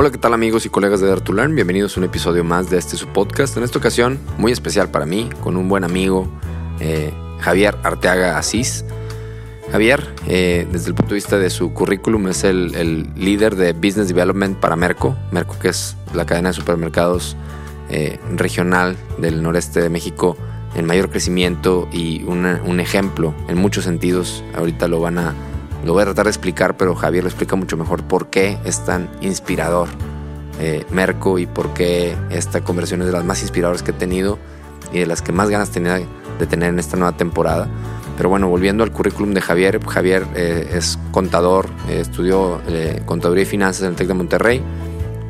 Hola, ¿qué tal amigos y colegas de Dare to Learn? Bienvenidos a un episodio más de este su podcast. En esta ocasión, muy especial para mí, con un buen amigo, eh, Javier Arteaga Asís. Javier, eh, desde el punto de vista de su currículum, es el, líder de Business Development para Merco. Merco, que es la cadena de supermercados eh, regional del noreste de México en mayor crecimiento y un ejemplo en muchos sentidos. Ahorita lo van a lo voy a tratar de explicar, pero Javier lo explica mucho mejor por qué es tan inspirador eh, Merco y por qué esta conversión es de las más inspiradoras que he tenido y de las que más ganas tenía de tener en esta nueva temporada. Pero bueno, volviendo al currículum de Javier, Javier eh, es contador, eh, estudió contaduría y finanzas en el TEC de Monterrey,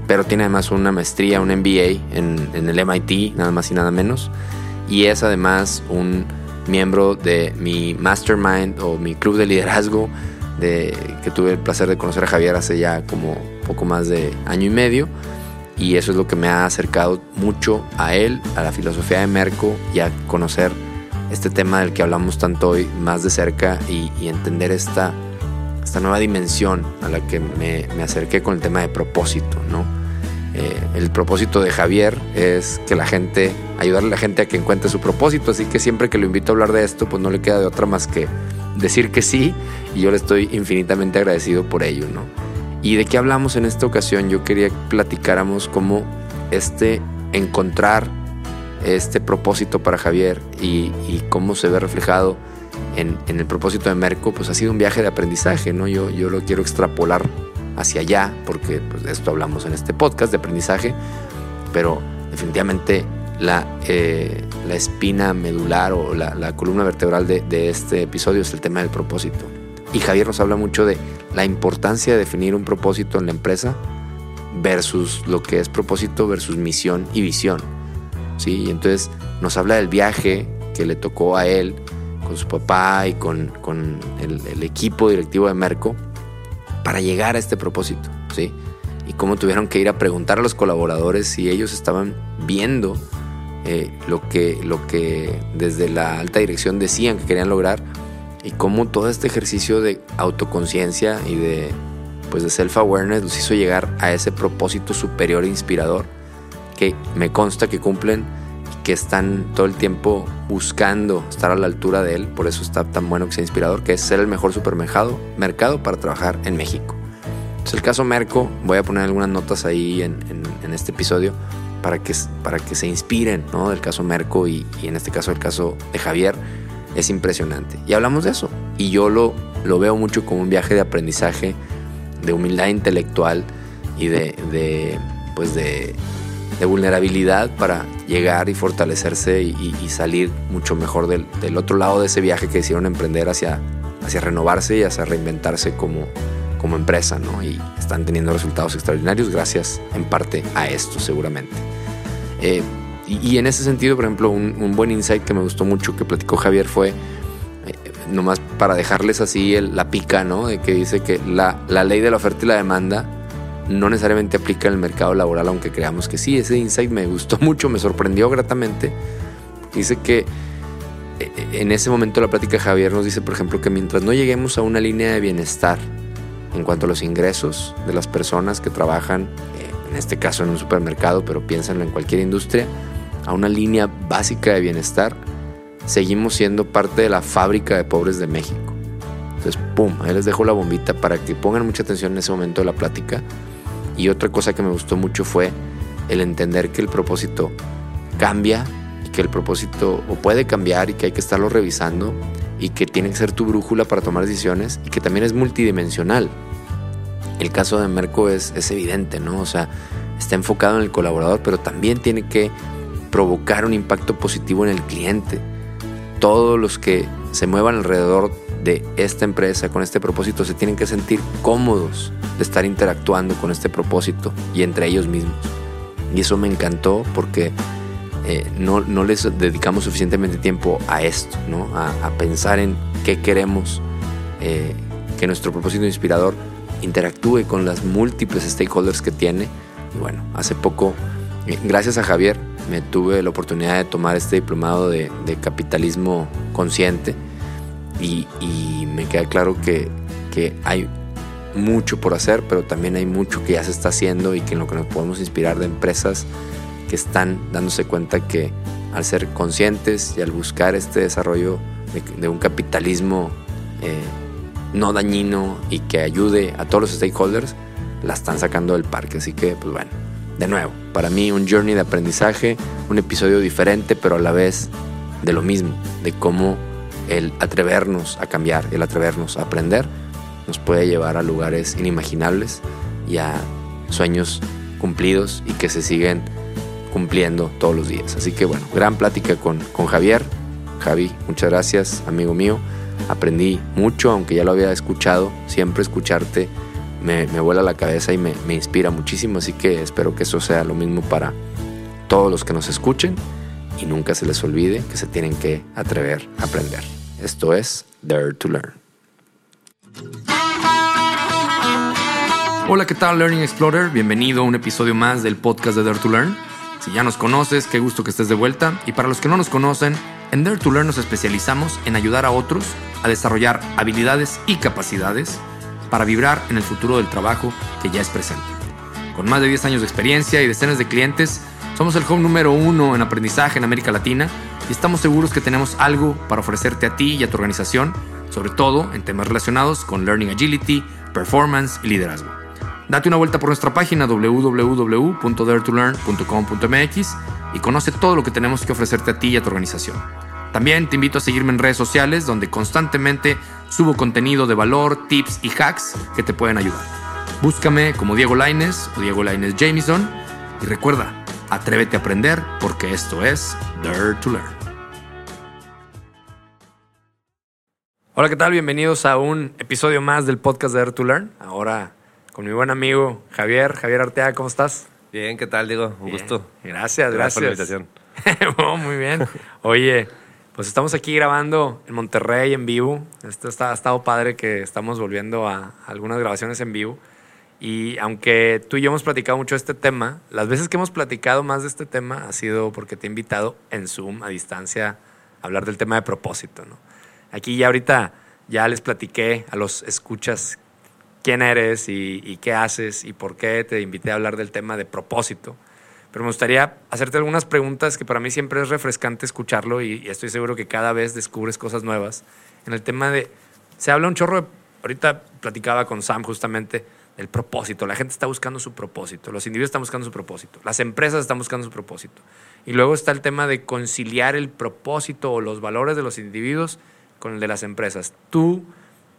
pero tiene además una maestría, un MBA en, en el MIT, nada más y nada menos, y es además un miembro de mi mastermind o mi club de liderazgo que tuve el placer de conocer a Javier hace ya como poco más de año y medio. Y eso es lo que me ha acercado mucho a él, a la filosofía de Merco y a conocer este tema del que hablamos tanto hoy más de cerca y, entender esta, esta nueva dimensión a la que me, me acerqué con el tema de propósito, ¿no? Eh, el propósito de Javier es que la gente, ayudarle a la gente a que encuentre su propósito, así que siempre que lo invito a hablar de esto, pues no le queda de otra más que decir que sí y yo le estoy infinitamente agradecido por ello, ¿no? ¿Y de qué hablamos en esta ocasión? Yo quería que platicáramos cómo este encontrar este propósito para Javier y, cómo se ve reflejado en, el propósito de Merco, pues ha sido un viaje de aprendizaje, ¿no? Yo, yo lo quiero extrapolar hacia allá, porque pues, de esto hablamos en este podcast de aprendizaje, pero definitivamente la, eh, la espina medular o la, columna vertebral de, este episodio es el tema del propósito. Y Javier nos habla mucho de la importancia de definir un propósito en la empresa versus lo que es propósito versus misión y visión. ¿sí? Y entonces nos habla del viaje que le tocó a él con su papá y con, con el, el, equipo directivo de Merco para llegar a este propósito. ¿sí? Y cómo tuvieron que ir a preguntar a los colaboradores si ellos estaban viendo eh, lo, que, lo que desde la alta dirección decían que querían lograr y cómo todo este ejercicio de autoconciencia y de, pues de self-awareness los hizo llegar a ese propósito superior e inspirador que me consta que cumplen y que están todo el tiempo buscando estar a la altura de él, por eso está tan bueno que sea inspirador, que es ser el mejor supermercado mercado para trabajar en México. Entonces el caso Merco, voy a poner algunas notas ahí en, en este episodio, para que, para que se inspiren ¿no? del caso Merco y, en este caso el caso de Javier es impresionante. Y hablamos de eso. Y yo lo, lo veo mucho como un viaje de aprendizaje, de humildad intelectual y de, de pues de, vulnerabilidad para llegar y fortalecerse y, salir mucho mejor del, del, otro lado de ese viaje que hicieron emprender hacia, hacia renovarse y hacia reinventarse como, como empresa, ¿no? Y están teniendo resultados extraordinarios gracias en parte a esto, seguramente. Eh, y, en ese sentido, por ejemplo, un, buen insight que me gustó mucho que platicó Javier fue, eh, nomás para dejarles así la pica, ¿no? De que dice que la, la ley de la oferta y la demanda no necesariamente aplica en el mercado laboral, aunque creamos que sí. Ese insight me gustó mucho, me sorprendió gratamente. Dice que eh, en ese momento la plática Javier nos dice, por ejemplo, que mientras no lleguemos a una línea de bienestar en cuanto a los ingresos de las personas que trabajan, eh, en este caso en un supermercado, pero piénsenlo en cualquier industria, a una línea básica de bienestar, seguimos siendo parte de la fábrica de pobres de México. Entonces, pum, ahí les dejo la bombita para que pongan mucha atención en ese momento de la plática. Y otra cosa que me gustó mucho fue el entender que el propósito cambia y que el propósito o puede cambiar y que hay que estarlo revisando y que tiene que ser tu brújula para tomar decisiones y que también es multidimensional. El caso de Merco es, evidente, ¿no? O sea, está enfocado en el colaborador, pero también tiene que provocar un impacto positivo en el cliente. Todos los que se muevan alrededor de esta empresa con este propósito se tienen que sentir cómodos de estar interactuando con este propósito y entre ellos mismos. Y eso me encantó porque eh, no, no, les dedicamos suficientemente tiempo a esto, ¿no? a, pensar en qué queremos, eh, que nuestro propósito inspirador interactúe con las múltiples stakeholders que tiene. Y bueno, hace poco, eh, gracias a Javier, me tuve la oportunidad de tomar este diplomado de, capitalismo consciente y, me queda claro que, que hay mucho por hacer, pero también hay mucho que ya se está haciendo y que en lo que nos podemos inspirar de empresas que están dándose cuenta que al ser conscientes y al buscar este desarrollo de, un capitalismo eh, no dañino y que ayude a todos los stakeholders, la están sacando del parque. Así que, pues bueno, de nuevo, para mí un journey de aprendizaje, un episodio diferente, pero a la vez de lo mismo, de cómo el atrevernos a cambiar, el atrevernos a aprender, nos puede llevar a lugares inimaginables y a sueños cumplidos y que se siguen cumpliendo todos los días. Así que bueno, gran plática con, con Javier. Javi, muchas gracias, amigo mío. Aprendí mucho, aunque ya lo había escuchado. Siempre escucharte me, me vuela la cabeza y me, me inspira muchísimo. Así que espero que eso sea lo mismo para todos los que nos escuchen y nunca se les olvide que se tienen que atrever a aprender. Esto es Dare to Learn. Hola, ¿qué tal Learning Explorer? Bienvenido a un episodio más del podcast de Dare to Learn. Si ya nos conoces, qué gusto que estés de vuelta. Y para los que no nos conocen, en Dare to Learn nos especializamos en ayudar a otros a desarrollar habilidades y capacidades para vibrar en el futuro del trabajo que ya es presente. Con más de 10 años de experiencia y decenas de clientes, somos el home número uno en aprendizaje en América Latina y estamos seguros que tenemos algo para ofrecerte a ti y a tu organización, sobre todo en temas relacionados con Learning Agility, Performance y Liderazgo. Date una vuelta por nuestra página www.daretolearn.com.mx y conoce todo lo que tenemos que ofrecerte a ti y a tu organización. También te invito a seguirme en redes sociales donde constantemente subo contenido de valor, tips y hacks que te pueden ayudar. Búscame como Diego Laines o Diego Laines Jamison y recuerda, atrévete a aprender porque esto es Dare to Learn. Hola, ¿qué tal? Bienvenidos a un episodio más del podcast de Dare to Learn. Ahora con mi buen amigo Javier, Javier Artea, ¿cómo estás? Bien, ¿qué tal, Diego? Un gusto. Gracias, gracias. por la invitación. oh, muy bien. Oye, pues estamos aquí grabando en Monterrey en vivo. Esto está, ha estado padre que estamos volviendo a algunas grabaciones en vivo. Y aunque tú y yo hemos platicado mucho de este tema, las veces que hemos platicado más de este tema ha sido porque te he invitado en Zoom a distancia a hablar del tema de propósito. ¿no? Aquí ya ahorita ya les platiqué a los escuchas quién eres y, qué haces y por qué te invité a hablar del tema de propósito. Pero me gustaría hacerte algunas preguntas que para mí siempre es refrescante escucharlo y, estoy seguro que cada vez descubres cosas nuevas. En el tema de, se habla un chorro, de, ahorita platicaba con Sam justamente del propósito. La gente está buscando su propósito, los individuos están buscando su propósito, las empresas están buscando su propósito. Y luego está el tema de conciliar el propósito o los valores de los individuos con el de las empresas. Tú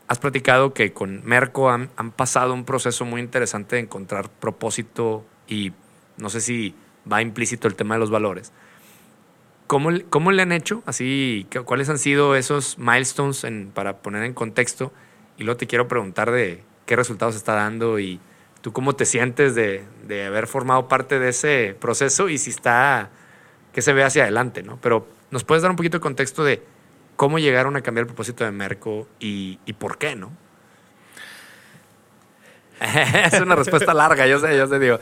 has platicado que con Merco han, han pasado un proceso muy interesante de encontrar propósito y no sé si va implícito el tema de los valores. ¿Cómo, cómo le han hecho? Así, ¿cuáles han sido esos milestones para poner en contexto? Y luego te quiero preguntar de qué resultados está dando y tú cómo te sientes de, de haber formado parte de ese proceso y si está, que se ve hacia adelante, ¿no? Pero nos puedes dar un poquito de contexto de cómo llegaron a cambiar el propósito de Merco y, por qué, ¿no? es una respuesta larga, yo sé, yo sé, digo.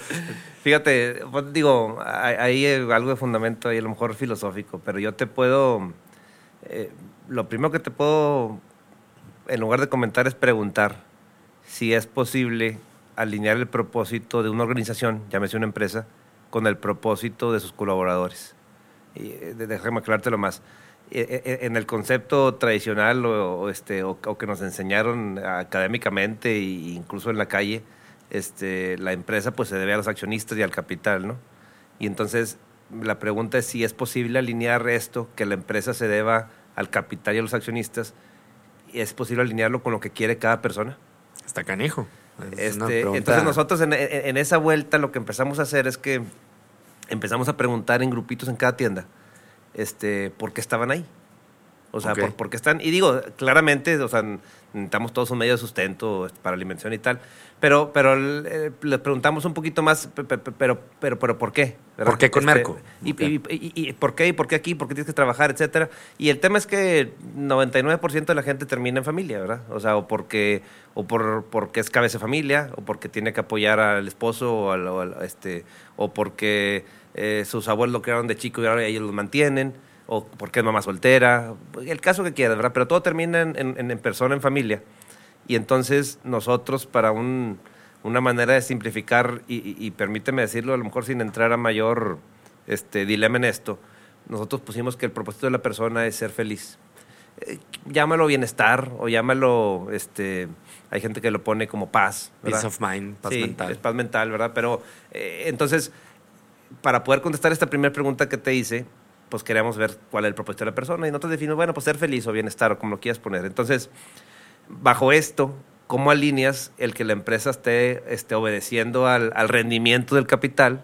Fíjate, pues, digo, hay, algo de fundamento ahí, a lo mejor filosófico, pero yo te puedo. Eh, lo primero que te puedo, en lugar de comentar, es preguntar si es posible alinear el propósito de una organización, llámese una empresa, con el propósito de sus colaboradores. Y, eh, déjame aclarártelo más. Eh, en el concepto tradicional o, este, o, que nos enseñaron académicamente e incluso en la calle, este, la empresa pues se debe a los accionistas y al capital, ¿no? Y entonces la pregunta es si es posible alinear esto, que la empresa se deba al capital y a los accionistas, es posible alinearlo con lo que quiere cada persona. Está canijo. Este, entonces nosotros en, en, esa vuelta lo que empezamos a hacer es que empezamos a preguntar en grupitos en cada tienda, este, ¿por qué estaban ahí? O sea, por, qué están, y digo, claramente, o sea, necesitamos todos un medio de sustento para alimentación y tal, pero, pero eh, le preguntamos un poquito más, pero, pero, pero, ¿por qué? ¿Por qué con este, Merco? Y, y, por qué? ¿Y por qué aquí? ¿Por qué tienes que trabajar? Etcétera. Y el tema es que 99% de la gente termina en familia, ¿verdad? O sea, o porque, o por, porque es cabeza de familia, o porque tiene que apoyar al esposo, o, al, este, o porque eh, sus abuelos lo crearon de chico y ahora ellos los mantienen, o porque es mamá soltera, el caso que quieras, ¿verdad? Pero todo termina en, en persona, en familia. Y entonces nosotros para un, una manera de simplificar, y, y, permíteme decirlo, a lo mejor sin entrar a mayor este, dilema en esto, nosotros pusimos que el propósito de la persona es ser feliz. Eh, llámalo bienestar o llámalo, este, hay gente que lo pone como paz. Peace of mind, paz sí, mental. Es paz mental, ¿verdad? Pero eh, entonces, para poder contestar esta primera pregunta que te hice, pues queríamos ver cuál es el propósito de la persona y nosotros definimos, bueno, pues ser feliz o bienestar o como lo quieras poner. Entonces, bajo esto, ¿cómo alineas el que la empresa esté, esté obedeciendo al, al rendimiento del capital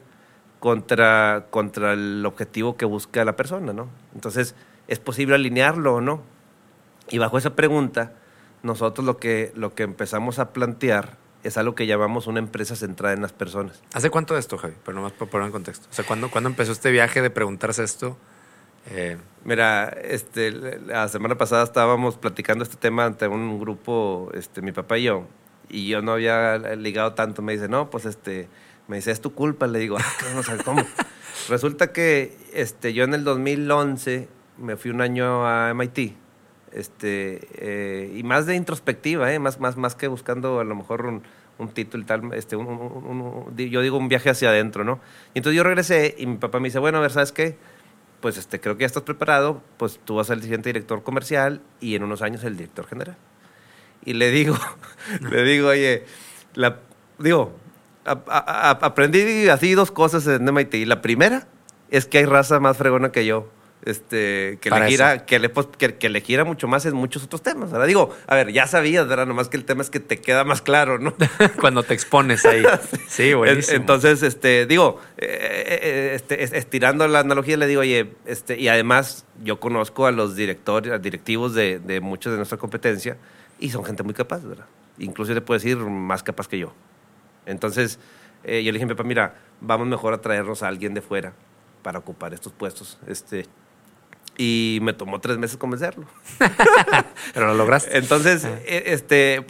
contra, contra el objetivo que busca la persona, ¿no? Entonces, ¿es posible alinearlo o no? Y bajo esa pregunta, nosotros lo que, lo que empezamos a plantear es algo que llamamos una empresa centrada en las personas. ¿Hace cuánto de esto, Javi? Pero nomás para poner en contexto. O sea, ¿cuándo, ¿cuándo empezó este viaje de preguntarse esto? Eh, Mira, este, la semana pasada estábamos platicando este tema ante un grupo, este, mi papá y yo, y yo no había ligado tanto. Me dice, no, pues este, me dice, es tu culpa. Le digo, ah, ¿cómo? Resulta que este, yo en el 2011 me fui un año a MIT este, eh, y más de introspectiva, eh, más, más, más que buscando a lo mejor un, un título tal, este, yo digo un viaje hacia adentro, ¿no? Y entonces yo regresé y mi papá me dice, bueno, a ver, ¿sabes qué? Pues este, creo que ya estás preparado, pues tú vas a ser el siguiente director comercial y en unos años el director general. Y le digo, le digo, oye, la, digo, aprendí así dos cosas en MIT. La primera es que hay raza más fregona que yo este, que, le gira, que, le, que, le gira mucho más en muchos otros temas. Ahora digo, a ver, ya sabías, ¿verdad? Nomás que el tema es que te queda más claro, ¿no? Cuando te expones ahí. sí, buenísimo. Entonces, este, digo, eh, eh, eh, este, estirando la analogía, le digo, oye, este, y además yo conozco a los directores, directivos de, de muchos de nuestra competencia y son gente muy capaz, ¿verdad? Incluso le puedo decir más capaz que yo. Entonces, yo le dije a mi papá, mira, vamos mejor a traernos a alguien de fuera para ocupar estos puestos. Este, y me tomó tres meses convencerlo. Pero lo lograste. Entonces, ah. eh, este, eh,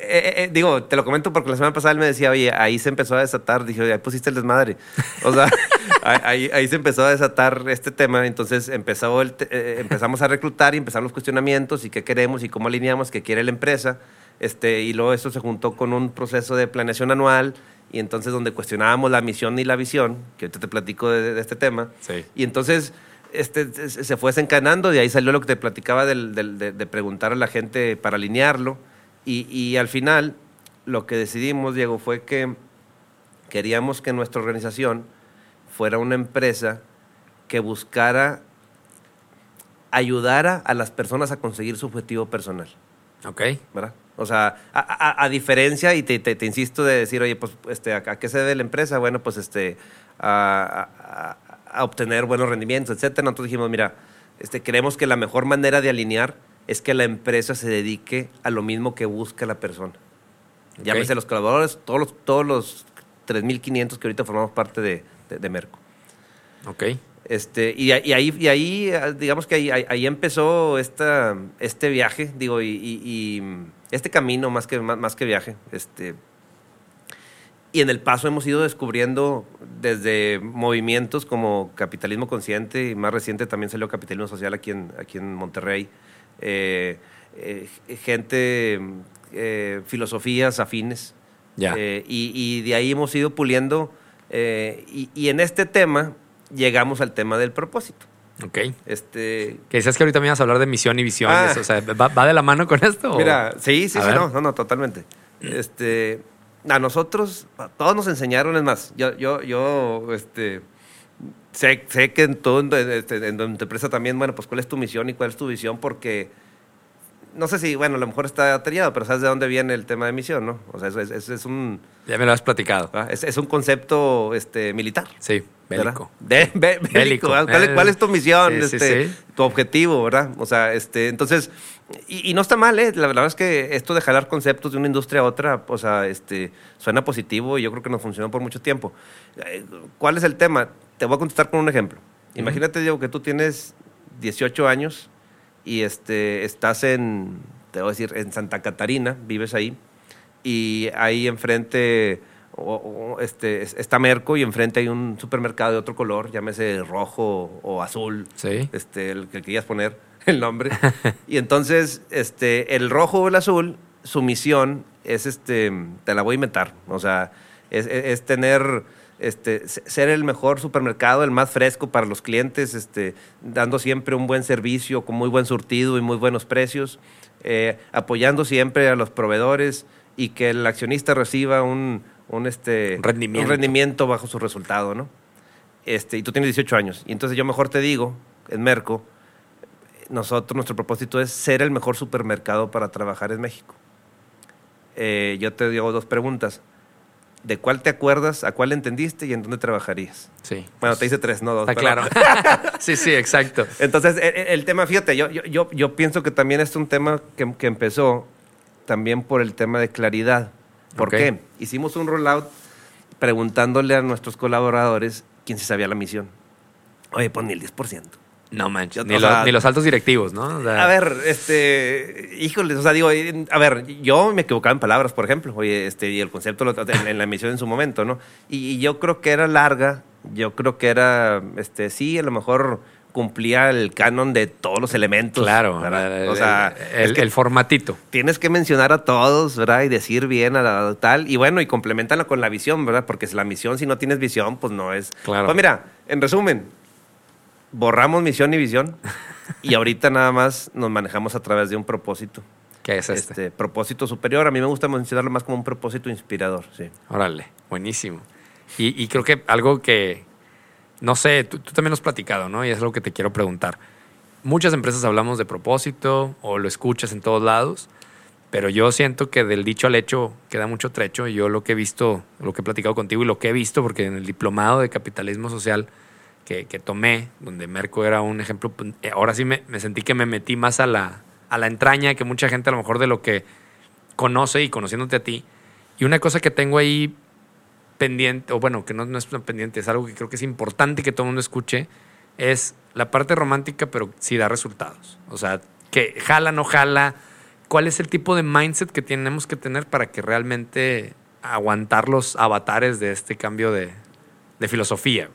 eh, digo, te lo comento porque la semana pasada él me decía, oye, ahí se empezó a desatar. Dije, oye, ahí pusiste el desmadre. O sea, ahí, ahí, se empezó a desatar este tema. Entonces empezó el, empezamos a reclutar y empezaron los cuestionamientos y qué queremos y cómo alineamos, qué quiere la empresa. Este, y luego eso se juntó con un proceso de planeación anual y entonces donde cuestionábamos la misión y la visión, que ahorita te platico de, de este tema. Sí. Y entonces este, se fue desencadenando, de ahí salió lo que te platicaba de, preguntar a la gente para alinearlo. Y, al final, lo que decidimos, Diego, fue que queríamos que nuestra organización fuera una empresa que buscara, ayudara a las personas a conseguir su objetivo personal. Ok. ¿Verdad? O sea, a, diferencia, y te, te, insisto de decir, oye, pues, este, ¿a, qué se debe la empresa? Bueno, pues, este, a, a obtener buenos rendimientos, etcétera. Nosotros dijimos, mira, este, creemos que la mejor manera de alinear es que la empresa se dedique a lo mismo que busca la persona. Okay. Llámese los colaboradores, todos los, todos los 3.500 que ahorita formamos parte de, de, Merco. Ok. Este, y, ahí, y ahí, digamos que ahí, ahí empezó esta, este viaje, digo, y, y, este camino más que, más, más que viaje. Este, y en el paso hemos ido descubriendo desde movimientos como capitalismo consciente y más reciente también salió capitalismo social aquí en, aquí en Monterrey. Eh, eh, gente, eh, filosofías afines. Y, y, de ahí hemos ido puliendo. Y, y, en este tema llegamos al tema del propósito. Ok. Este... Que decías que ahorita me ibas a hablar de misión y visión. Ah. O sea, ¿va, de la mano con esto? Mira, sí, sí, sí, no, no, no, totalmente. Este a nosotros, todos nos enseñaron, es más, yo, yo, yo, este, sé, sé que en todo, este, en, tu empresa también, bueno, pues cuál es tu misión y cuál es tu visión, porque no sé si, bueno, a lo mejor está atrevido, pero sabes de dónde viene el tema de misión, ¿no? O sea, eso es, es, un... Ya me lo has platicado. Es, es, un concepto este, militar. Sí, bélico. De, bélico. ¿Cuál, es tu misión? este, Tu objetivo, ¿verdad? O sea, este, entonces, y, no está mal, ¿eh? La verdad es que esto de jalar conceptos de una industria a otra, o sea, este, suena positivo y yo creo que nos funcionó por mucho tiempo. Eh, ¿Cuál es el tema? Te voy a contestar con un ejemplo. Imagínate, Diego, que tú tienes 18 años y este, estás en, te voy a decir, en Santa Catarina, vives ahí, y ahí enfrente o, este, está Merco y enfrente hay un supermercado de otro color, llámese rojo o azul, sí. este, el que querías poner el nombre. y entonces este, el rojo o el azul su misión es, este, te la voy a inventar, o sea, es, es- es tener, este, se- ser el mejor supermercado, el más fresco para los clientes, este, dando siempre un buen servicio, con muy buen surtido y muy buenos precios, eh, apoyando siempre a los proveedores y que el accionista reciba un, un, este, rendimiento. un rendimiento bajo su resultado, ¿no? Este, y tú tienes 18 años. Y entonces yo mejor te digo, en Merco, nosotros, nuestro propósito es ser el mejor supermercado para trabajar en México. Eh, yo te digo dos preguntas. ¿De cuál te acuerdas, a cuál entendiste y en dónde trabajarías? Sí. Bueno, te hice tres, no dos. Está pero- claro. sí, sí, exacto. Entonces, el, el tema, fíjate, yo, yo, yo, yo pienso que también es un tema que, que empezó también por el tema de claridad. ¿Por qué? Hicimos un rollout preguntándole a nuestros colaboradores quién se sabía la misión. Oye, pues ni el 10%. No manches. Ni, o lo- sea- ni los altos directivos, ¿no? O sea, A ver, este, híjoles, o sea, digo, eh, a ver, yo me equivocaba en palabras, por ejemplo, oye, este, y el concepto lo, en, en la emisión en su momento, ¿no? Y, y yo creo que era larga, yo creo que era, este, sí, a lo mejor cumplía el canon de todos los elementos. Claro. ¿verdad? o sea, el, es que el formatito. tienes que mencionar a todos, ¿verdad? Y decir bien a la tal. Y bueno, y complementala con la visión, ¿verdad? Porque si la misión, si no tienes visión, pues no es. Claro. Pues mira, en resumen, borramos misión y visión. y ahorita nada más nos manejamos a través de un propósito. ¿Qué es este? Este, propósito superior. A mí me gusta mencionarlo más como un propósito inspirador, sí. Órale, buenísimo. Y, y creo que algo que, no sé, tú, tú también lo has platicado, ¿no? Y es algo que te quiero preguntar. Muchas empresas hablamos de propósito o lo escuchas en todos lados, pero yo siento que del dicho al hecho queda mucho trecho. Y yo lo que he visto, lo que he platicado contigo y lo que he visto, porque en el diplomado de capitalismo social que, tomé, donde Merco era un ejemplo, pues, eh, ahora sí me, me sentí que me metí más a la, a la entraña que mucha gente a lo mejor de lo que conoce y conociéndote a ti. Y una cosa que tengo ahí pendiente, o bueno, que no, no es pendiente, es algo que creo que es importante que todo el mundo escuche, es la parte romántica, pero sí da resultados. O sea, que jala, no jala. ¿Cuál es el tipo de mindset que tenemos que tener para que realmente aguantar los avatares de este cambio de, de filosofía?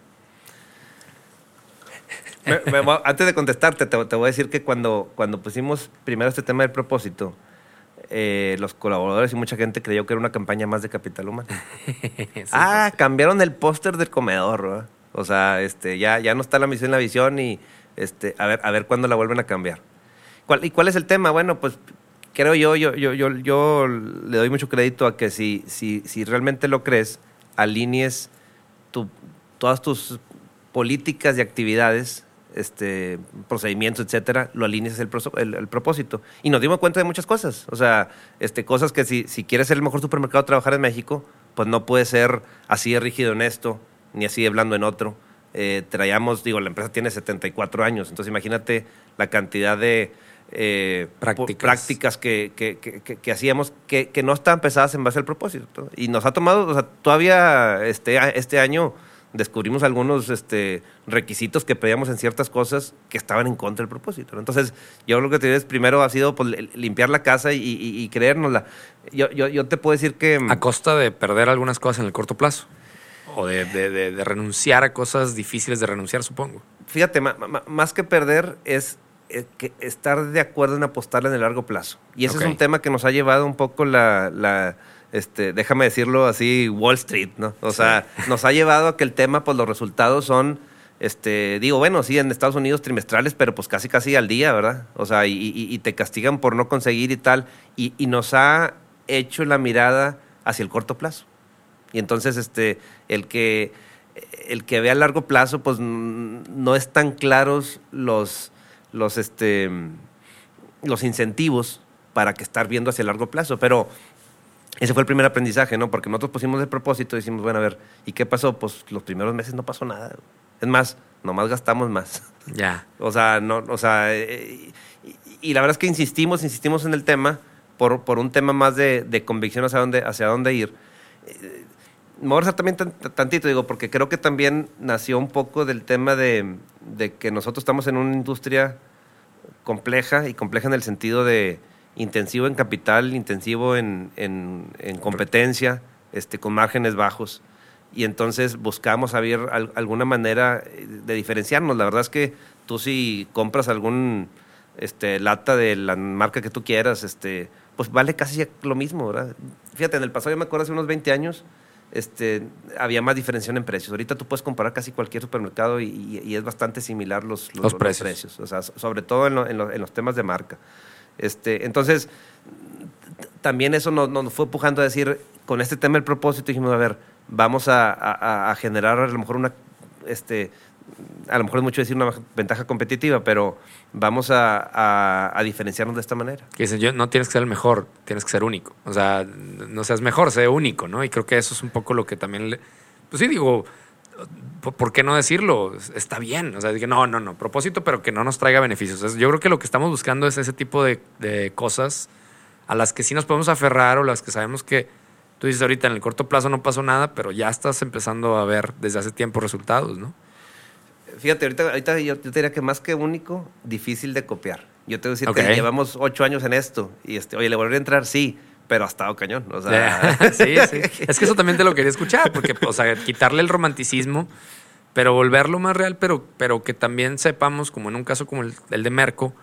Me- me voy- antes de contestarte, te, te voy a decir que cuando, cuando pusimos primero este tema del propósito, eh, los colaboradores y mucha gente creyó que era una campaña más de capital humano. ah, cambiaron el póster del comedor, ¿verdad? O sea, este, ya, ya no está la misión en la visión y este, a ver, a ver cuándo la vuelven a cambiar. ¿Cuál- ¿Y cuál es el tema? Bueno, pues creo yo, yo, yo, yo, yo le doy mucho crédito a que si, si, si realmente lo crees, alinees tu- todas tus políticas y actividades, este, procedimientos, etcétera, lo alinees el, el, el propósito. Y nos dimos cuenta de muchas cosas. O sea, este, cosas que si, si quieres ser el mejor supermercado a trabajar en México, pues no puede ser así de rígido en esto, ni así de blando en otro. Eh, traíamos, digo, la empresa tiene 74 años, entonces imagínate la cantidad de eh, Prácticas. prácticas que, que- que- hacíamos que, no estaban pesadas en base al propósito. Y nos ha tomado, o sea, todavía este, este año descubrimos algunos este, requisitos que pedíamos en ciertas cosas que estaban en contra del propósito. Entonces, yo lo que te digo es, primero ha sido pues, li- limpiar la casa y, y, y creérnosla. Yo, yo, yo te puedo decir que... A costa de perder algunas cosas en el corto plazo. O de, de- de- de renunciar a cosas difíciles de renunciar, supongo. fíjate, ma- ma- más que perder es eh, que estar de acuerdo en apostarle en el largo plazo. Y ese es un tema que nos ha llevado un poco la, la, este, déjame decirlo así, Wall Street, ¿no? O sea, nos ha llevado a que el tema, pues los resultados son, este, digo, bueno, sí, en Estados Unidos trimestrales, pero pues casi casi al día, ¿verdad? O sea, y, y- y te castigan por no conseguir y tal. Y, y nos ha hecho la mirada hacia el corto plazo. Y entonces, este, el que, el que ve a largo plazo, pues no están claros los, los, este, los incentivos para que estar viendo hacia el largo plazo. Pero ese fue el primer aprendizaje, ¿no? Porque nosotros pusimos el propósito y decimos, bueno, a ver, ¿y qué pasó? Pues los primeros meses no pasó nada. Es más, nomás gastamos más. Ya. O sea, no, o sea, eh, y, y la verdad es que insistimos, insistimos en el tema por, por un tema más de, de convicción hacia dónde, hacia dónde ir. Eh, me voy a regresar también tan- tantito, digo, porque creo que también nació un poco del tema de, de que nosotros estamos en una industria compleja y compleja en el sentido de intensivo en capital, intensivo en, en- en competencia, este, con márgenes bajos. Y entonces buscamos abrir al- alguna manera eh, de diferenciarnos. La verdad es que tú si compras algún este, lata de la marca que tú quieras, este, pues vale casi lo mismo, ¿verdad? Fíjate, en el pasado, yo me acuerdo hace unos 20 años, este, había más diferencia en precios. Ahorita tú puedes comparar casi cualquier supermercado y, es bastante similar los, los, precios. O sea, sobre todo en, en, los temas de marca. Este, entonces, también eso nos, fue empujando a decir, con este tema del propósito, dijimos, a ver, vamos a, generar a lo mejor una este, a lo mejor es mucho decir una ventaja competitiva, pero vamos a, diferenciarnos de esta manera. Que dicen, no tienes que ser el mejor, tienes que ser único. O sea, no seas mejor, sé único, ¿no? Y creo que eso es un poco lo que también le... Pues sí, digo, ¿por qué no decirlo? Está bien. O sea, dije, no, no, no, propósito, pero que no nos traiga beneficios. yo creo que lo que estamos buscando es ese tipo de, de cosas a las que sí nos podemos aferrar o las que sabemos que tú dices ahorita en el corto plazo no pasó nada, pero ya estás empezando a ver desde hace tiempo resultados, ¿no? Fíjate, ahorita, ahorita yo, te diría que más que único, difícil de copiar. Yo te voy a decir que llevamos ocho años en esto y este, oye, le volvería a entrar, sí, pero ha estado cañón. O sea. sí, sí. Es que eso también te lo quería escuchar, porque, o sea, quitarle el romanticismo, pero volverlo más real, pero, pero que también sepamos, como en un caso como el, de Merco,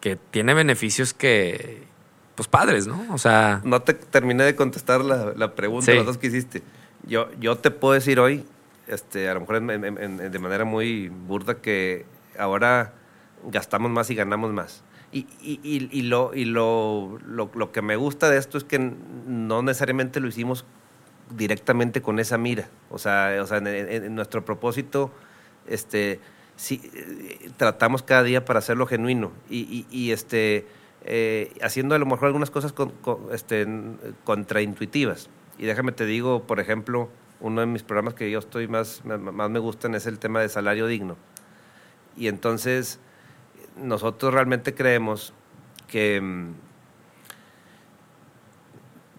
que tiene beneficios que, pues padres, ¿no? O sea. No te terminé de contestar la, la pregunta, las dos que hiciste. Yo, yo te puedo decir hoy, este, a lo mejor de manera muy burda, que ahora gastamos más y ganamos más. Y, y, y, lo, y lo, lo, lo, que me gusta de esto es que no necesariamente lo hicimos directamente con esa mira. O sea, o sea en, nuestro propósito, este, sí, tratamos cada día para hacerlo genuino. Y, y este, eh, haciendo a lo mejor algunas cosas con, este, contraintuitivas. Y déjame te digo, por ejemplo, uno de mis programas que yo estoy más, más me gustan es el tema de salario digno. Y entonces nosotros realmente creemos que, mm,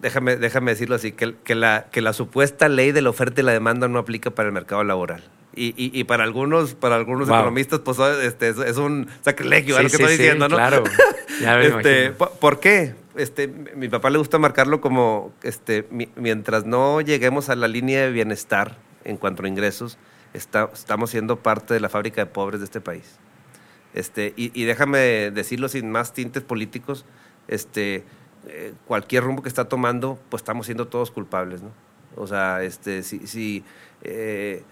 déjame, déjame decirlo así, que, que, la, que la supuesta ley de la oferta y la demanda no aplica para el mercado laboral. Y, y, para algunos, para algunos economistas, pues este, es, un sacrilegio, lo que estoy diciendo, ¿no? Claro. este, ¿Por qué? Este, mi papá le gusta marcarlo como este, mientras no lleguemos a la línea de bienestar en cuanto a ingresos, estamos siendo parte de la fábrica de pobres de este país. Este, y, déjame decirlo sin más tintes políticos, este, eh, cualquier rumbo que está tomando, pues estamos siendo todos culpables. O sea, este, si, si eh,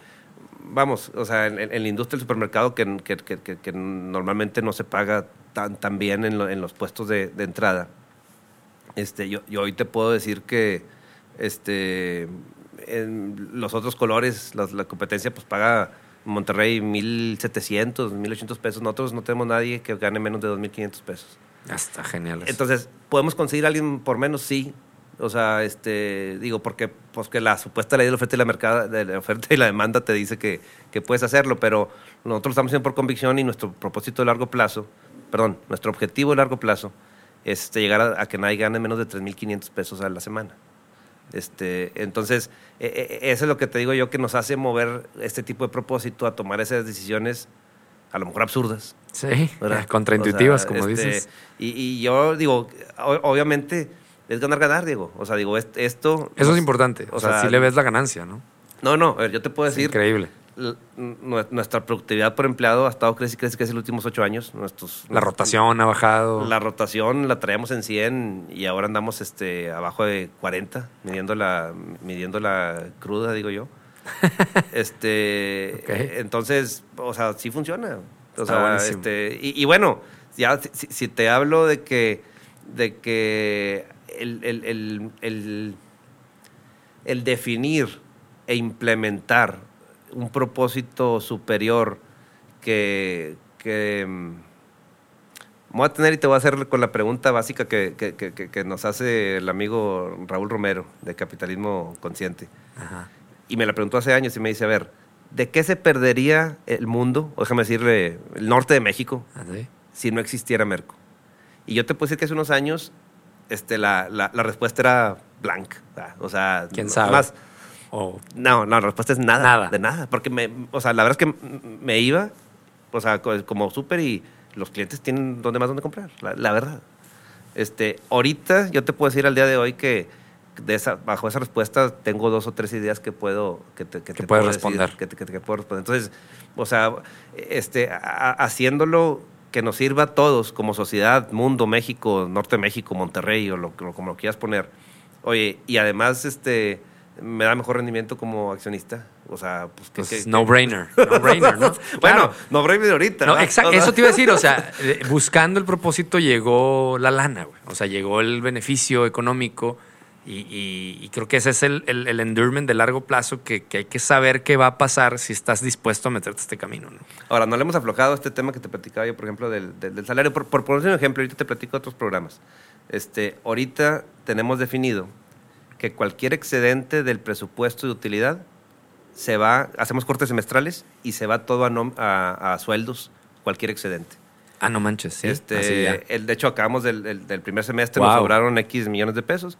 vamos, o sea, en, la industria del supermercado que, normalmente no se paga tan, bien en, los puestos de, entrada, este, yo, yo, hoy te puedo decir que este, en los otros colores, la, competencia pues paga Monterrey 1.700, 1.800 pesos. Nosotros no tenemos nadie que gane menos de 2.500 pesos. Está genial. Entonces, ¿podemos conseguir a alguien por menos? Sí, o sea, este, digo, porque pues que la supuesta ley de la oferta y la, mercado, de la, oferta y la demanda te dice que, que, puedes hacerlo, pero nosotros estamos haciendo por convicción y nuestro propósito de largo plazo, perdón, nuestro objetivo de largo plazo es este, llegar a, que nadie gane menos de 3.500 pesos a la semana. Este, entonces, e, e, eso es lo que te digo yo que nos hace mover este tipo de propósito a tomar esas decisiones a lo mejor absurdas. Sí, contraintuitivas, como este, dices. Y, y, yo digo, obviamente es ganar, ganar, Diego. O sea, digo, esto... Eso es importante. O, sea, sí le ves la ganancia, ¿no? No, no, a ver, yo te puedo decir... increíble. Nuestra productividad por empleado ha estado crece, crece los últimos ocho años. Nuestros, la rotación ha bajado. La rotación la traíamos en 100 y ahora andamos este, abajo de 40, midiendo la, midiendo la cruda, digo yo. este, Entonces, o sea, sí funciona. O sea, este, y, bueno, ya si, si, te hablo de que, de que el, el, definir e implementar un propósito superior que, que mm, voy a tener y te voy a hacer con la pregunta básica que, que, nos hace el amigo Raúl Romero de Capitalismo Consciente. Y me la preguntó hace años y me dice, a ver, ¿de qué se perdería el mundo, o déjame decirle, el norte de México, ¿Ah, si no existiera Merco? Y yo te puedo decir que hace unos años este, la, la, respuesta era blanca. O sea, ¿quién sabe? Más, No, no, la respuesta es nada, nada. De nada. Porque, me, o sea, la verdad es que me iba, o sea, como súper y los clientes tienen donde más donde comprar, la, verdad. Este, ahorita yo te puedo decir al día de hoy que de esa, bajo esa respuesta tengo dos o tres ideas que puedo que te, que, puedo responder. que, puedo responder. Entonces, o sea, este, haciéndolo que nos sirva a todos como sociedad, mundo, México, Norte de México, Monterrey o lo, lo- como lo quieras poner. Oye, y además este me da mejor rendimiento como accionista. O sea, pues que... Pues no brainer, no brainer, ¿no? bueno, Claro. no brainer ahorita. No, exacto, eso te iba a decir, o sea, eh, buscando el propósito llegó la lana, güey. O sea, llegó el beneficio económico y, y- y creo que ese es el, el, el endurement de largo plazo que, que hay que saber qué va a pasar si estás dispuesto a meterte a este camino, ¿no? Ahora, no le hemos aflojado este tema que te platicaba yo, por ejemplo, del, del- del salario. Por, por poner un ejemplo, ahorita te platico otros programas. Este, ahorita tenemos definido que cualquier excedente del presupuesto de utilidad se va, hacemos cortes semestrales y se va todo a, nom- a- a sueldos, cualquier excedente. Ah, no manches, sí. este, el, de hecho, acabamos del, del- del primer semestre, Wow. nos sobraron X millones de pesos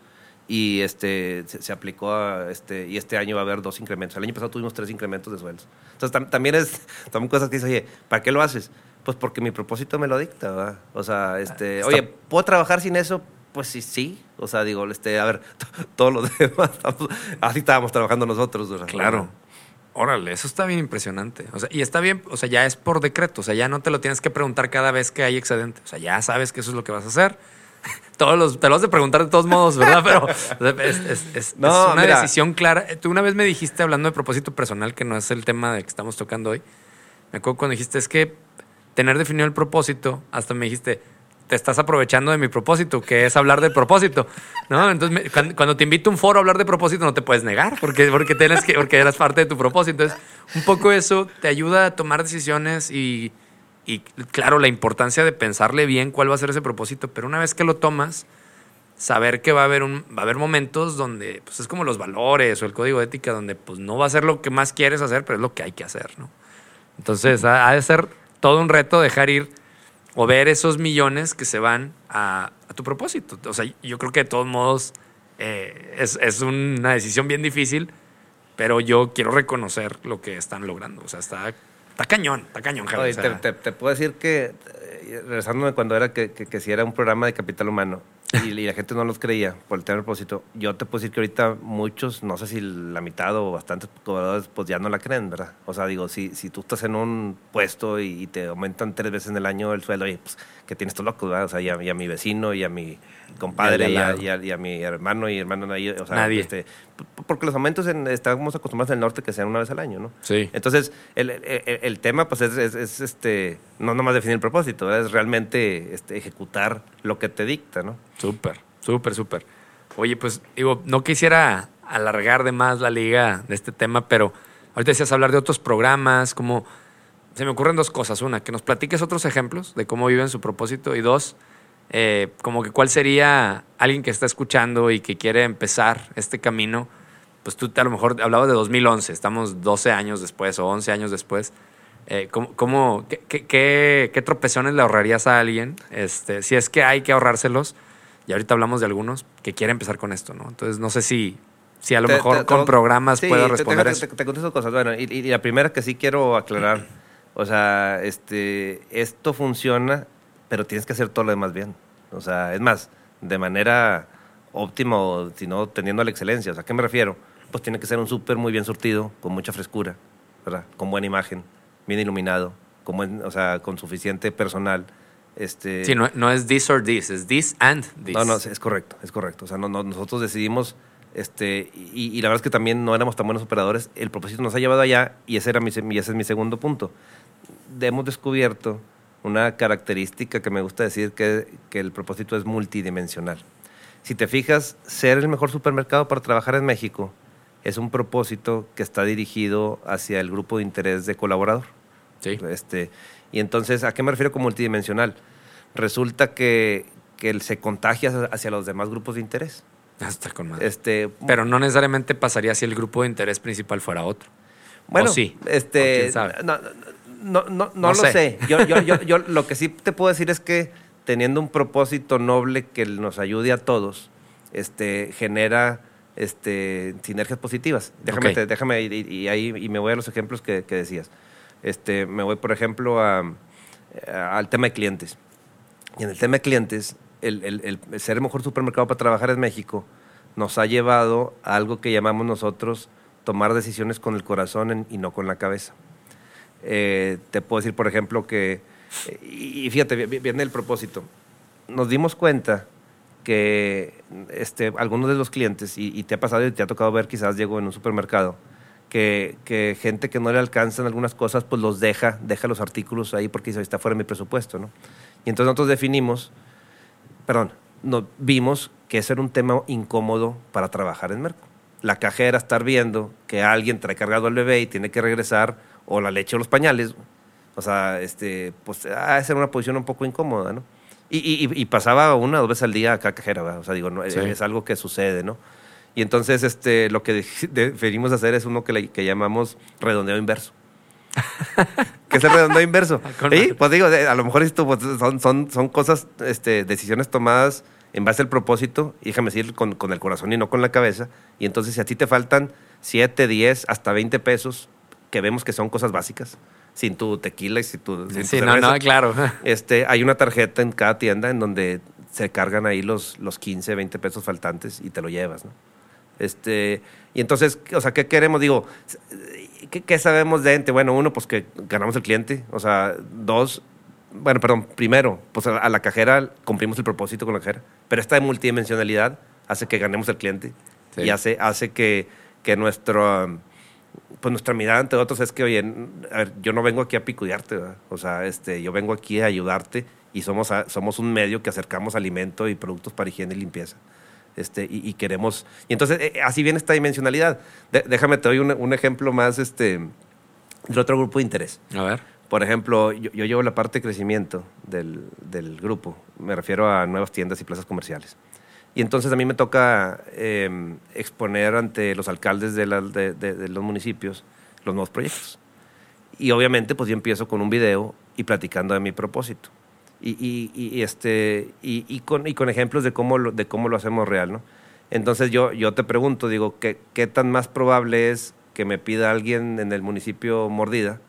y este, se, se aplicó a, este, y este año va a haber dos incrementos. El año pasado tuvimos tres incrementos de sueldos. Entonces, tam- también es, son cosas que dices, oye, ¿para qué lo haces? Pues porque mi propósito me lo dicta, ¿verdad? O sea, este, Está- oye, ¿puedo trabajar sin eso? Pues sí, sí. O sea, digo, este, a ver, todos los demás, estamos- así estábamos trabajando nosotros. ¿verdad? Claro. Órale, eso está bien impresionante. O sea, y está bien, o sea, ya es por decreto. O sea, ya no te lo tienes que preguntar cada vez que hay excedente. O sea, ya sabes que eso es lo que vas a hacer. Todos los, te lo has de preguntar de todos modos, ¿verdad? Pero es, es- es- No, es una mira. decisión clara. Eh, Tú una vez me dijiste, hablando de propósito personal, que no es el tema de que estamos tocando hoy. Me acuerdo cuando dijiste, es que tener definido el propósito, hasta me dijiste, te estás aprovechando de mi propósito, que es hablar de propósito, ¿no? Entonces, me- cuando, cuando te invito a un foro a hablar de propósito, no te puedes negar, porque, porque, tienes que, porque eras parte de tu propósito. Entonces, un poco eso te ayuda a tomar decisiones y, y, claro, la importancia de pensarle bien cuál va a ser ese propósito, pero una vez que lo tomas, saber que va a haber un va a haber momentos donde pues es como los valores o el código de ética donde pues no va a ser lo que más quieres hacer pero es lo que hay que hacer no entonces ha, ha de ser todo un reto dejar ir o ver esos millones que se van a, a tu propósito. O sea yo creo que de todos modos eh, es, es una decisión bien difícil pero yo quiero reconocer lo que están logrando. O sea está está cañón está cañón Javi, Oye, o sea, te, te- te puedo decir que, eh, regresándome cuando era que, que, que si era un programa de capital humano y, la gente no los creía por el tema del propósito, yo te puedo decir que ahorita muchos, no sé si la mitad o bastantes cobradores, pues ya no la creen, ¿verdad? O sea, digo, si, si tú estás en un puesto y, te aumentan tres veces en el año el sueldo, oye, pues que tienes tú loco, ¿verdad? O sea, y a, y a mi vecino y a mi compadre Y a, y a- y a mi hermano y hermano, ahí, o sea, Nadie. este, porque los aumentos en, estamos acostumbrados en el norte que sean una vez al año, ¿no? sí Entonces, el, el- el- el tema, pues, es, es- es, este, no nomás definir el propósito, ¿verdad? es realmente este, ejecutar lo que te dicta, ¿no? Súper, súper, súper. Oye, pues digo, no quisiera alargar de más la liga de este tema, pero ahorita decías hablar de otros programas, como se me ocurren dos cosas. Una, que nos platiques otros ejemplos de cómo viven su propósito. Y dos, eh, como que cuál sería alguien que está escuchando y que quiere empezar este camino. Pues tú a lo mejor hablabas de 2011, estamos 12 años después o 11 años después. Eh, ¿cómo, cómo- qué, qué- qué- qué tropezones le ahorrarías a alguien? Este, si es que hay que ahorrárselos, y ahorita hablamos de algunos que quieren empezar con esto, ¿no? Entonces no sé si, si a lo Te- mejor te- con te- programas sí, puedo responder te, eso. Te, te contesto cosas. Bueno, y, y la primera que sí quiero aclarar, o sea, este, esto funciona, pero tienes que hacer todo lo demás bien. O sea, es más, de manera óptima o si no, teniendo la excelencia. O sea, ¿a qué me refiero? Pues tiene que ser un súper muy bien surtido, con mucha frescura, ¿verdad? Con buena imagen, bien iluminado, con buen- o sea, con suficiente personal. Este, Sí, no, no es this or this, es this and this. no, no, es correcto, es correcto. O sea, no, no, nosotros decidimos, este, y, y la verdad es que también no éramos tan buenos operadores. El propósito nos ha llevado allá y ese, era mi, y ese es mi segundo punto. Hemos descubierto una característica que me gusta decir que, que el propósito es multidimensional. Si te fijas, ser el mejor supermercado para trabajar en México es un propósito que está dirigido hacia el grupo de interés de colaborador. Sí. Este, y entonces, ¿a qué me refiero con multidimensional? Resulta que, que él se contagia hacia- los demás grupos de interés. Está con madre. Este, Pero no necesariamente pasaría si el grupo de interés principal fuera otro. bueno, ¿o sí? ¿O este, quién sabe? no, no, no, no, no No lo sé. sé. Yo, yo, yo, yo lo que sí te puedo decir es que teniendo un propósito noble que nos ayude a todos, este, genera este, sinergias positivas. Déjame, te- déjame y, y ahí y me voy a los ejemplos que, que decías. Este, me voy, por ejemplo, a- a- al tema de clientes. Y en el tema de clientes, el, el- el ser el mejor supermercado para trabajar en México nos ha llevado a algo que llamamos nosotros tomar decisiones con el corazón en- y no con la cabeza. Eh, te puedo decir, por ejemplo, que Y fíjate, viene el propósito. Nos dimos cuenta que este, algunos de los clientes, y, te ha pasado y te ha tocado ver quizás, Diego, en un supermercado, que, que, gente que no le alcanzan algunas cosas, pues los deja, deja los artículos ahí porque dice, está fuera de mi presupuesto, ¿no? Y entonces nosotros definimos, perdón, no, vimos que ese era un tema incómodo para trabajar en Merco. La cajera estar viendo que alguien trae cargado al bebé y tiene que regresar, o la leche o los pañales, o sea, este, pues, ah, esa era una posición un poco incómoda, ¿no? Y, pasaba una o dos veces al día acá cajera, ¿verdad? o sea, digo, no, es algo que sucede, ¿no? Y entonces este, lo que definimos hacer es uno que, le, que llamamos redondeo inverso. ¿Qué es el redondeo inverso? ¿Sí? Pues digo, a lo mejor esto pues, son, son, son cosas, este, decisiones tomadas en base al propósito, y déjame decir, con, con, el corazón y no con la cabeza. Y entonces si a ti te faltan 7, 10, hasta 20 pesos, que vemos que son cosas básicas, sin tu tequila y sin tu, sin sí, no, no, claro. Este, hay una tarjeta en cada tienda en donde se cargan ahí los, los 15, 20 pesos faltantes y te lo llevas, ¿no? Este, y entonces, o sea, ¿qué queremos? Digo, ¿qué, sabemos de ente? Bueno, uno, pues que ganamos el cliente. O sea, dos, bueno, perdón, primero, pues a, la cajera cumplimos el propósito con la cajera. Pero esta multidimensionalidad hace que ganemos el cliente y hace, hace que, que nuestro pues nuestra mirada ante otros es que, oye, yo no vengo aquí a picudearte, o sea, este, yo vengo aquí a ayudarte y somos, somos un medio que acercamos alimento y productos para higiene y limpieza. Este, y, queremos, y entonces eh, así viene esta dimensionalidad. déjame te doy un, un, ejemplo más este, del otro grupo de interés. A ver. Por ejemplo, yo, yo llevo la parte de crecimiento del, del grupo, me refiero a nuevas tiendas y plazas comerciales. Y entonces a mí me toca em, exponer ante los alcaldes de, de, los municipios los nuevos proyectos. Y obviamente pues yo empiezo con un video y platicando de mi propósito. Y, y, y este, y, con, y con ejemplos de cómo lo, de cómo lo hacemos real. ¿no? Entonces yo, yo te pregunto, digo, ¿qué, ¿qué tan más probable es que me pida alguien en el municipio mordida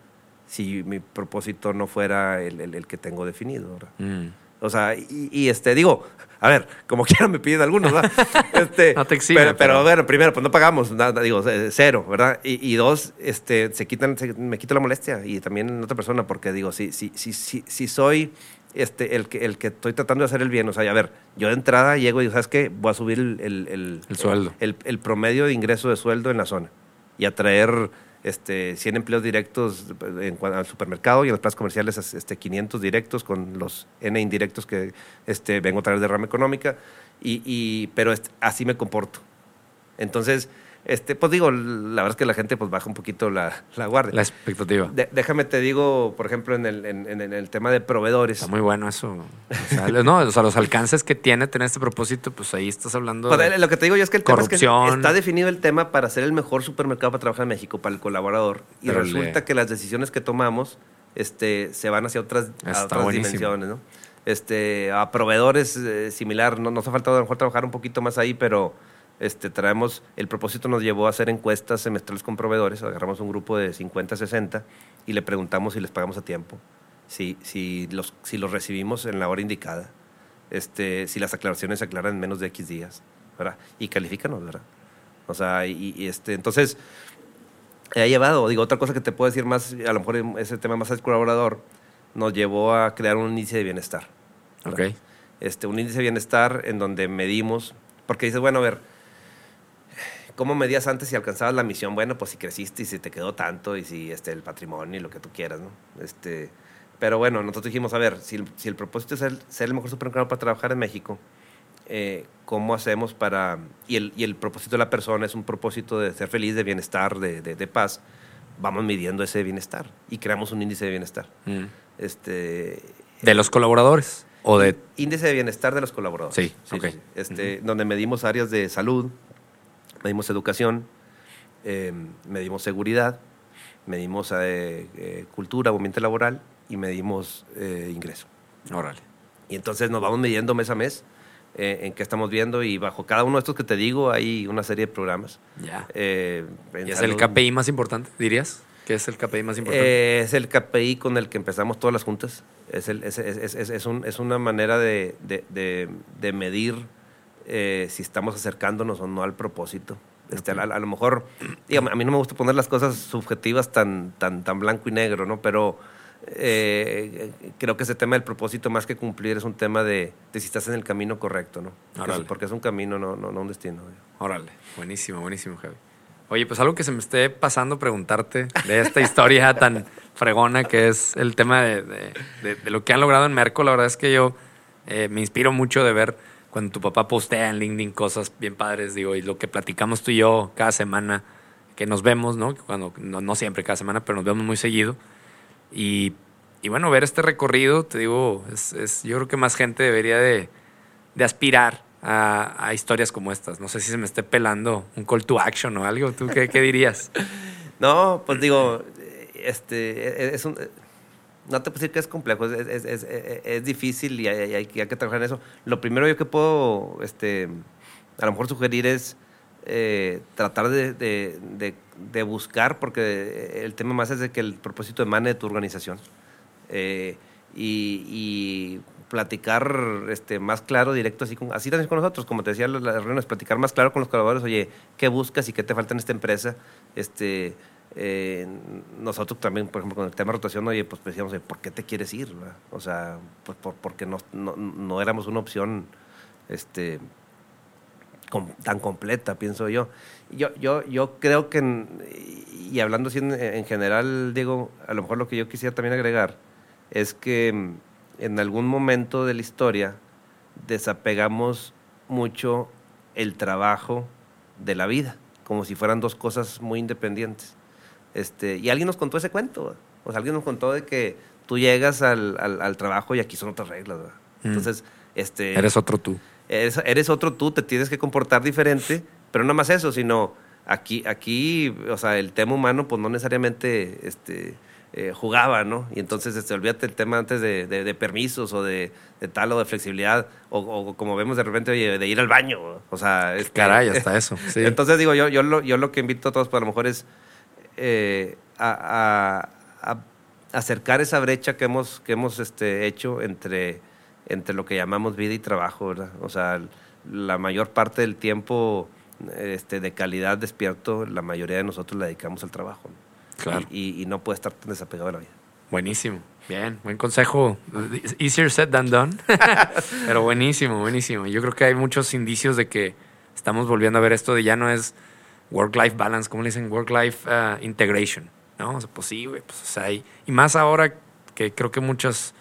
si mi propósito no fuera el, el, que tengo definido? Mm. O sea, y, este, digo, a ver, como quiera me piden algunos, ¿verdad? Este, no te pero, pero, bueno, primero, pues no pagamos, nada, digo, cero, ¿verdad? Y, dos, este, se quitan, me quito la molestia y también otra persona, porque digo, si, si, si, si, si soy este, el, que, el que estoy tratando de hacer el bien, o sea, a ver, yo de entrada llego y digo, ¿sabes qué? Voy a subir el, el, el sueldo. El, promedio de ingreso de sueldo en la zona y atraer este, 100 empleos directos en, al supermercado y en las plazas comerciales este, 500 directos con los N indirectos que este, vengo a través de rama económica, y, y pero así me comporto. Entonces, este, pues digo, la verdad es que la gente pues baja un poquito la, la guardia. La expectativa. déjame te digo, por ejemplo, en el, en, el tema de proveedores. Está muy bueno eso. O sea, no, o sea, los alcances que tiene tener este propósito, pues ahí estás hablando pues, de Lo que te digo yo es que el tema es que está definido el tema para ser el mejor supermercado para trabajar en México, para el colaborador. Y resulta que las decisiones que tomamos este, se van hacia otras, otras dimensiones, ¿no? Este, a proveedores eh, similar, no nos ha faltado a lo mejor trabajar un poquito más ahí, pero este, traemos, el propósito nos llevó a hacer encuestas semestrales con proveedores, agarramos un grupo de 50, 60 y le preguntamos si les pagamos a tiempo, si, si, los, si los recibimos en la hora indicada, este, si las aclaraciones se aclaran en menos de X días, ¿verdad? Y califícanos, ¿verdad? O sea, y, este, entonces, ha llevado, digo, otra cosa que te puedo decir más, a lo mejor ese tema más colaborador, nos llevó a crear un índice de bienestar. Okay. Este, un índice de bienestar en donde medimos, porque dices, bueno, a ver, ¿Cómo medías antes si alcanzabas la misión? Bueno, pues si creciste y si te quedó tanto y si este, el patrimonio y lo que tú quieras, ¿no? Este, pero bueno, nosotros dijimos, a ver, si el, si el propósito es ser, el mejor supermercado para trabajar en México, eh, ¿cómo hacemos para...? Y el, y el propósito de la persona es un propósito de ser feliz, de bienestar, de, de, paz. Vamos midiendo ese bienestar y creamos un índice de bienestar. Mm. Este, ¿De los colaboradores? ¿O de... Índice de bienestar de los colaboradores. Sí, sí, Este, Donde medimos áreas de salud, medimos educación, eh, medimos seguridad, medimos eh, eh, cultura ambiente laboral y medimos ingreso. Órale. Y entonces nos vamos midiendo mes a mes en qué estamos viendo y bajo cada uno de estos que te digo hay una serie de programas. Ya. ¿Y es el KPI más importante, dirías? ¿Qué es el KPI más importante? es el KPI con el que empezamos todas las juntas. Es, el, es, es, es, un, es una manera de, de, de medir eh, si estamos acercándonos o no al propósito. Este, a, lo mejor, a mí no me gusta poner las cosas subjetivas tan, tan, tan blanco y negro, ¿no? Pero eh, creo que ese tema del propósito, más que cumplir, es un tema de, si estás en el camino correcto, ¿no? Porque, porque es un camino, no, no, no un destino. Órale, buenísimo, buenísimo, Javi. Oye, pues algo que se me esté pasando preguntarte de esta historia tan fregona que es el tema de, de, lo que han logrado en Merco. La verdad es que yo eh, me inspiro mucho de ver cuando tu papá postea en LinkedIn cosas bien padres, digo, y lo que platicamos tú y yo cada semana, que nos vemos, ¿no? Cuando, no, siempre cada semana, pero nos vemos muy seguido. Y, bueno, ver este recorrido, te digo, es, es, yo creo que más gente debería de, de aspirar a, historias como estas. No sé si se me esté pelando un call to action o algo. ¿Tú qué, qué dirías? no, pues digo, este, es un, no te puedo decir que es complejo, es, es, es, es difícil y hay, hay, que trabajar en eso. Lo primero yo que puedo, este, a lo mejor sugerir es eh, tratar de, de, de, buscar, porque el tema más es de que el propósito emane de tu organización. Eh, y, y platicar este, más claro, directo, así, con, así también con nosotros, como te decía, las reuniones, platicar más claro con los colaboradores, oye, ¿qué buscas y qué te falta en esta empresa? Este, eh, nosotros también, por ejemplo, con el tema de rotación, oye, pues decíamos, ¿por qué te quieres ir? O sea, pues por, porque no, no, no, éramos una opción este, tan completa, pienso yo. Yo, yo, yo creo que, y hablando así en, en general, Diego, a lo mejor lo que yo quisiera también agregar es que en algún momento de la historia desapegamos mucho el trabajo de la vida, como si fueran dos cosas muy independientes. Este, y alguien nos contó ese cuento, o sea, alguien nos contó de que tú llegas al, al, trabajo y aquí son otras reglas. Mm. Entonces, este, eres otro tú. Eres, eres otro tú, te tienes que comportar diferente, pero no más eso, sino aquí, aquí, o sea, el tema humano, pues no necesariamente, este, eh, jugaba, ¿no? Y entonces, este, olvídate el tema antes de, de, permisos o de, de, tal o de flexibilidad, o, como vemos de repente, oye, de ir al baño, o sea... Este, Caray, hasta eso, sí. Entonces, digo, yo, yo, lo, yo lo que invito a todos, pues a lo mejor es eh, a, a, acercar esa brecha que hemos, que hemos este, hecho entre, entre lo que llamamos vida y trabajo, ¿verdad? O sea, la mayor parte del tiempo este, de calidad despierto, la mayoría de nosotros la dedicamos al trabajo. ¿no? Y, no puede estar tan desapegado de la vida. Buenísimo. Bien, buen consejo. Easier said than done. Pero buenísimo, buenísimo. Yo creo que hay muchos indicios de que estamos volviendo a ver esto de ya no es work-life balance, como le dicen, work-life uh, integration. ¿No? O sea, pues sí, güey. Pues, o sea, y, más ahora que creo que muchas,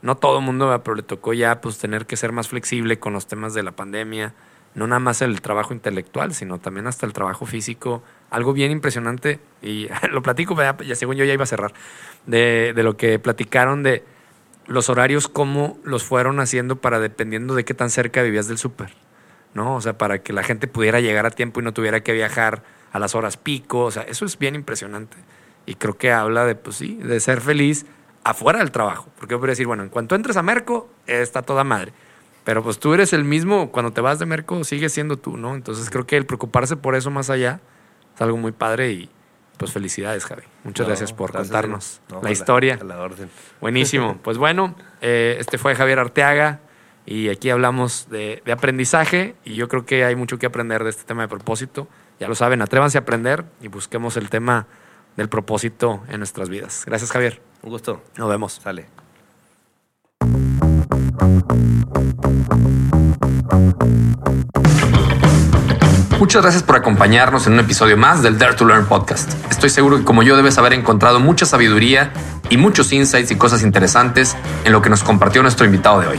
no todo el mundo, pero le tocó ya pues tener que ser más flexible con los temas de la pandemia. No nada más el trabajo intelectual, sino también hasta el trabajo físico algo bien impresionante, y lo platico, ya según yo ya iba a cerrar, de, de, lo que platicaron de los horarios, cómo los fueron haciendo para dependiendo de qué tan cerca vivías del súper, ¿no? O sea, para que la gente pudiera llegar a tiempo y no tuviera que viajar a las horas pico, o sea, eso es bien impresionante. Y creo que habla de, pues sí, de ser feliz afuera del trabajo. Porque yo podría decir, bueno, en cuanto entres a Merco, está toda madre. Pero pues tú eres el mismo, cuando te vas de Merco, sigues siendo tú, ¿no? Entonces creo que el preocuparse por eso más allá es algo muy padre y pues felicidades, Javi. Muchas gracias por contarnos la historia. la orden. Buenísimo. Pues bueno, eh, este fue Javier Arteaga y aquí hablamos de, de, aprendizaje y yo creo que hay mucho que aprender de este tema de propósito. Ya lo saben, atrévanse a aprender y busquemos el tema del propósito en nuestras vidas. Gracias, Javier. Un gusto. Nos vemos. Sale. Muchas gracias por acompañarnos en un episodio más del Dare to Learn podcast. Estoy seguro que como yo debes haber encontrado mucha sabiduría y muchos insights y cosas interesantes en lo que nos compartió nuestro invitado de hoy.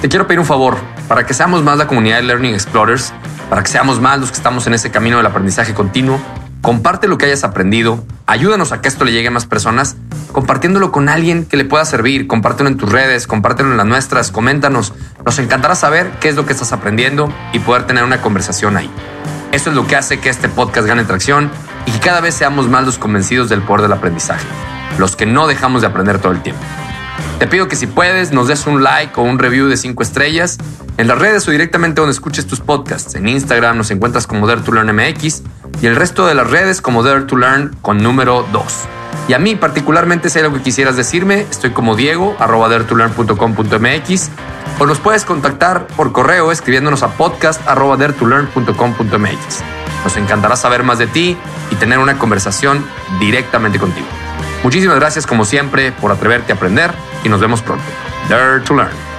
Te quiero pedir un favor, para que seamos más la comunidad de Learning Explorers, para que seamos más los que estamos en ese camino del aprendizaje continuo, comparte lo que hayas aprendido, ayúdanos a que esto le llegue a más personas, compartiéndolo con alguien que le pueda servir, compártelo en tus redes, compártelo en las nuestras, coméntanos. Nos encantará saber qué es lo que estás aprendiendo y poder tener una conversación ahí. Esto es lo que hace que este podcast gane tracción y que cada vez seamos más los convencidos del poder del aprendizaje, los que no dejamos de aprender todo el tiempo. Te pido que si puedes nos des un like o un review de 5 estrellas en las redes o directamente donde escuches tus podcasts. En Instagram nos encuentras como Dare to Learn MX y el resto de las redes como Dare to Learn con número 2. Y a mí particularmente si hay algo que quisieras decirme, estoy como Diego, arroba daretolearn.com.mx o nos puedes contactar por correo escribiéndonos a podcast arroba Nos encantará saber más de ti y tener una conversación directamente contigo. Muchísimas gracias como siempre por atreverte a aprender y nos vemos pronto. Dare to Learn.